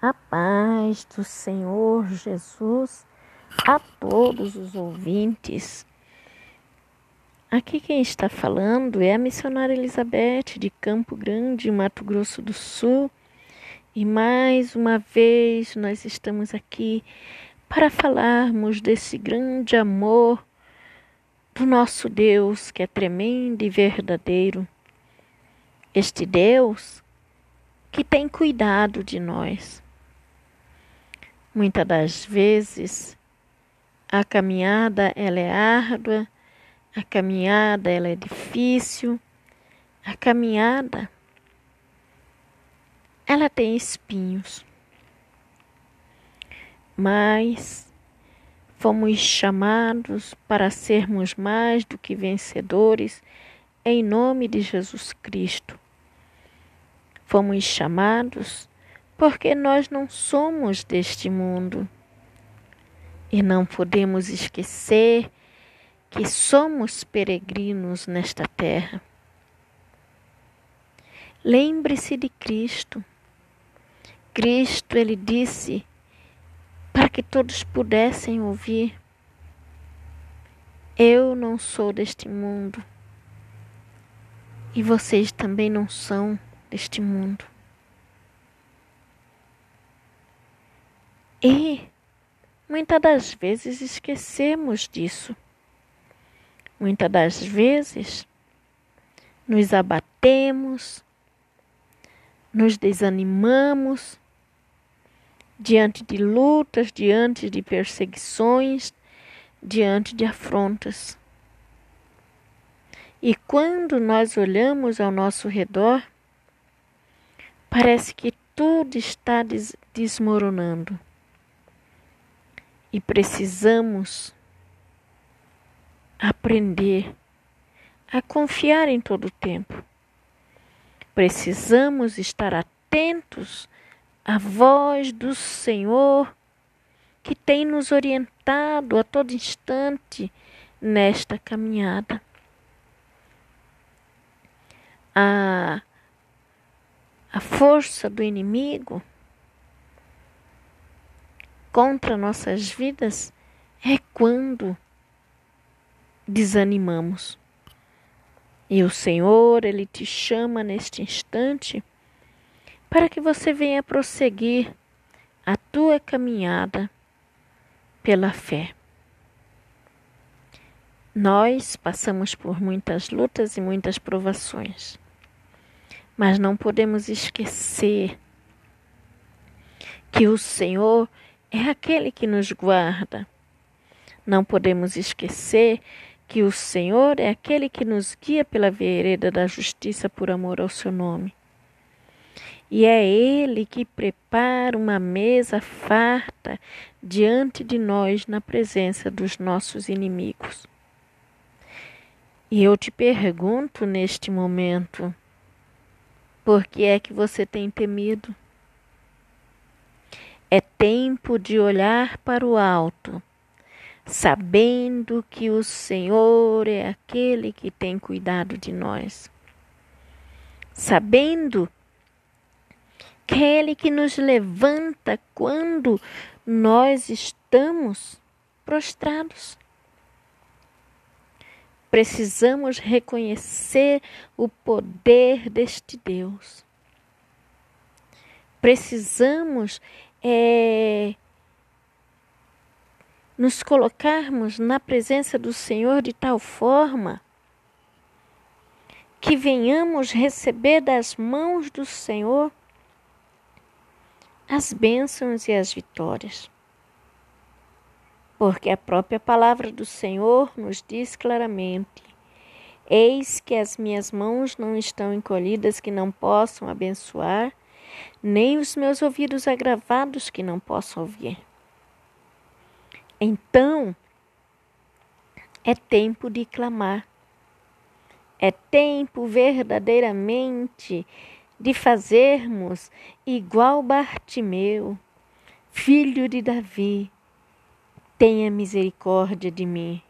A paz do Senhor Jesus a todos os ouvintes. Aqui quem está falando é a missionária Elizabeth de Campo Grande, Mato Grosso do Sul. E mais uma vez nós estamos aqui para falarmos desse grande amor do nosso Deus que é tremendo e verdadeiro. Este Deus que tem cuidado de nós Muitas das vezes a caminhada ela é árdua, a caminhada ela é difícil, a caminhada ela tem espinhos. Mas fomos chamados para sermos mais do que vencedores em nome de Jesus Cristo. Fomos chamados porque nós não somos deste mundo. E não podemos esquecer que somos peregrinos nesta terra. Lembre-se de Cristo. Cristo, ele disse para que todos pudessem ouvir: Eu não sou deste mundo e vocês também não são deste mundo. E muitas das vezes esquecemos disso. Muitas das vezes nos abatemos, nos desanimamos diante de lutas, diante de perseguições, diante de afrontas. E quando nós olhamos ao nosso redor, parece que tudo está des desmoronando. E precisamos aprender a confiar em todo o tempo. Precisamos estar atentos à voz do Senhor que tem nos orientado a todo instante nesta caminhada. A, a força do inimigo contra nossas vidas é quando desanimamos. E o Senhor, Ele te chama neste instante para que você venha prosseguir a tua caminhada pela fé. Nós passamos por muitas lutas e muitas provações, mas não podemos esquecer que o Senhor é aquele que nos guarda. Não podemos esquecer que o Senhor é aquele que nos guia pela vereda da justiça por amor ao seu nome. E é Ele que prepara uma mesa farta diante de nós na presença dos nossos inimigos. E eu te pergunto neste momento: por que é que você tem temido? É tempo de olhar para o alto, sabendo que o Senhor é aquele que tem cuidado de nós. Sabendo que é Ele que nos levanta quando nós estamos prostrados. Precisamos reconhecer o poder deste Deus. Precisamos é, nos colocarmos na presença do Senhor de tal forma que venhamos receber das mãos do Senhor as bênçãos e as vitórias. Porque a própria palavra do Senhor nos diz claramente: Eis que as minhas mãos não estão encolhidas que não possam abençoar, nem os meus ouvidos agravados que não possam ouvir. Então, é tempo de clamar. É tempo verdadeiramente de fazermos igual Bartimeu, filho de Davi, tenha misericórdia de mim.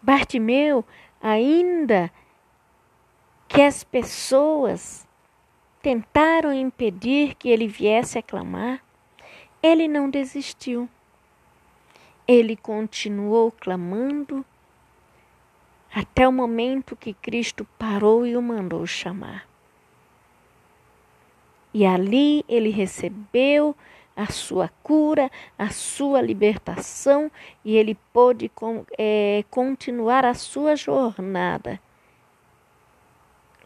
Bartimeu, ainda que as pessoas tentaram impedir que ele viesse a clamar, ele não desistiu. Ele continuou clamando até o momento que Cristo parou e o mandou chamar. E ali ele recebeu a sua cura, a sua libertação e ele pôde é, continuar a sua jornada,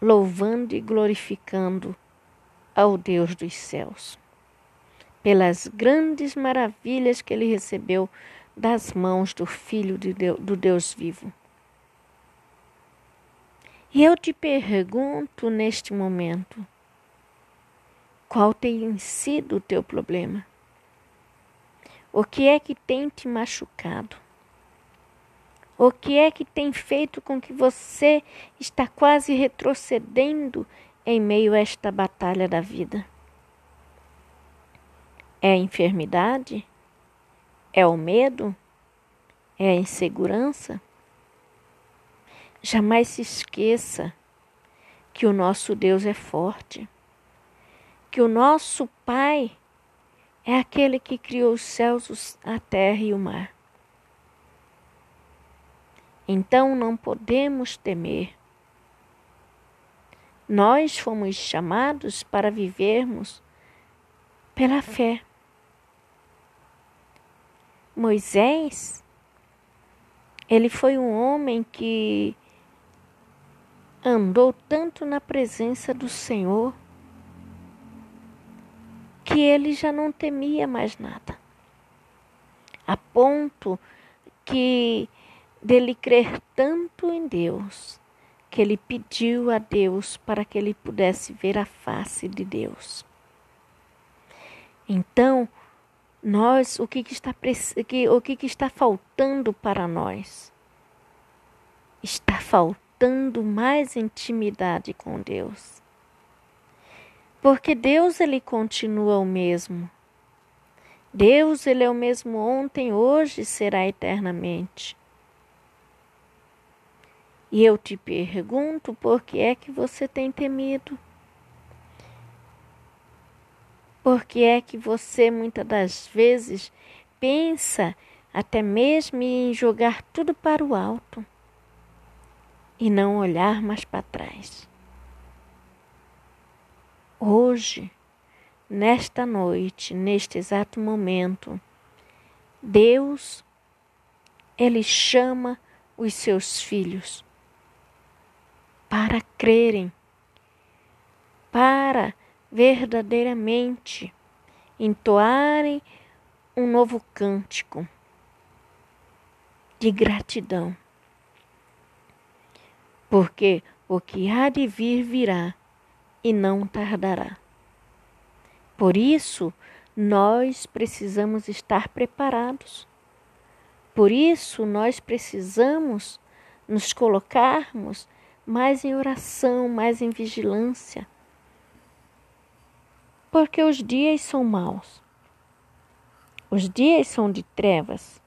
louvando e glorificando ao Deus dos céus, pelas grandes maravilhas que ele recebeu das mãos do Filho de Deus, do Deus vivo. E eu te pergunto neste momento: qual tem sido o teu problema? O que é que tem te machucado? O que é que tem feito com que você está quase retrocedendo em meio a esta batalha da vida? É a enfermidade? É o medo? É a insegurança? Jamais se esqueça que o nosso Deus é forte, que o nosso Pai é aquele que criou os céus, a terra e o mar. Então não podemos temer. Nós fomos chamados para vivermos pela fé. Moisés, ele foi um homem que andou tanto na presença do Senhor que ele já não temia mais nada. A ponto que dele crer tanto em Deus, que ele pediu a Deus para que ele pudesse ver a face de Deus. Então, nós, o que, que está, o que, que está faltando para nós? Está faltando mais intimidade com Deus. Porque Deus ele continua o mesmo. Deus ele é o mesmo ontem, hoje será eternamente. E eu te pergunto por que é que você tem temido? Por que é que você muitas das vezes pensa até mesmo em jogar tudo para o alto? e não olhar mais para trás. Hoje, nesta noite, neste exato momento, Deus, Ele chama os seus filhos para crerem, para verdadeiramente entoarem um novo cântico de gratidão porque o que há de vir virá e não tardará. Por isso, nós precisamos estar preparados. Por isso, nós precisamos nos colocarmos mais em oração, mais em vigilância. Porque os dias são maus. Os dias são de trevas.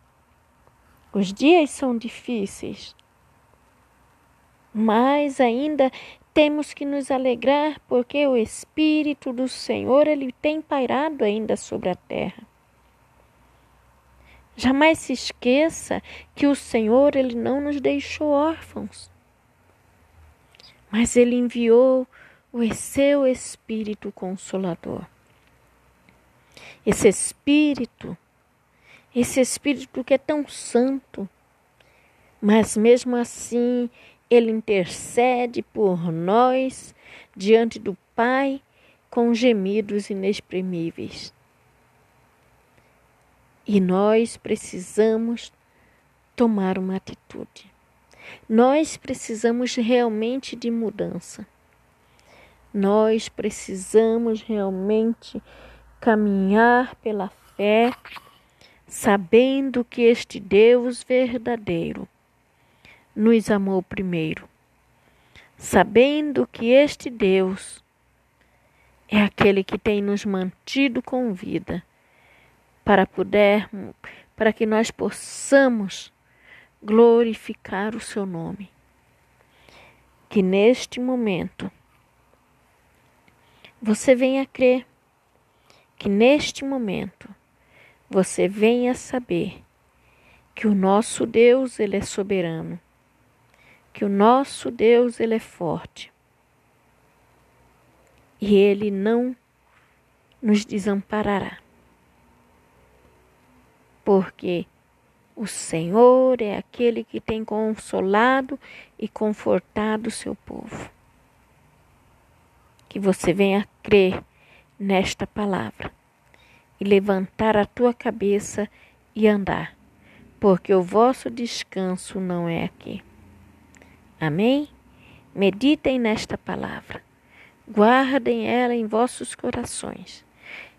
Os dias são difíceis mas ainda temos que nos alegrar porque o Espírito do Senhor ele tem pairado ainda sobre a terra. Jamais se esqueça que o Senhor ele não nos deixou órfãos, mas ele enviou o seu Espírito Consolador. Esse Espírito, esse Espírito que é tão santo, mas mesmo assim ele intercede por nós diante do Pai com gemidos inexprimíveis. E nós precisamos tomar uma atitude. Nós precisamos realmente de mudança. Nós precisamos realmente caminhar pela fé, sabendo que este Deus verdadeiro nos amou primeiro, sabendo que este Deus é aquele que tem nos mantido com vida para poder para que nós possamos glorificar o seu nome. Que neste momento você venha crer que neste momento você venha saber que o nosso Deus ele é soberano, que o nosso Deus ele é forte e ele não nos desamparará. Porque o Senhor é aquele que tem consolado e confortado o seu povo. Que você venha crer nesta palavra e levantar a tua cabeça e andar, porque o vosso descanso não é aqui. Amém? Meditem nesta palavra guardem ela em vossos corações,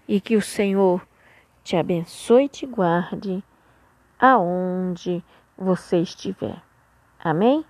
e que o Senhor te abençoe e te guarde aonde você estiver. Amém?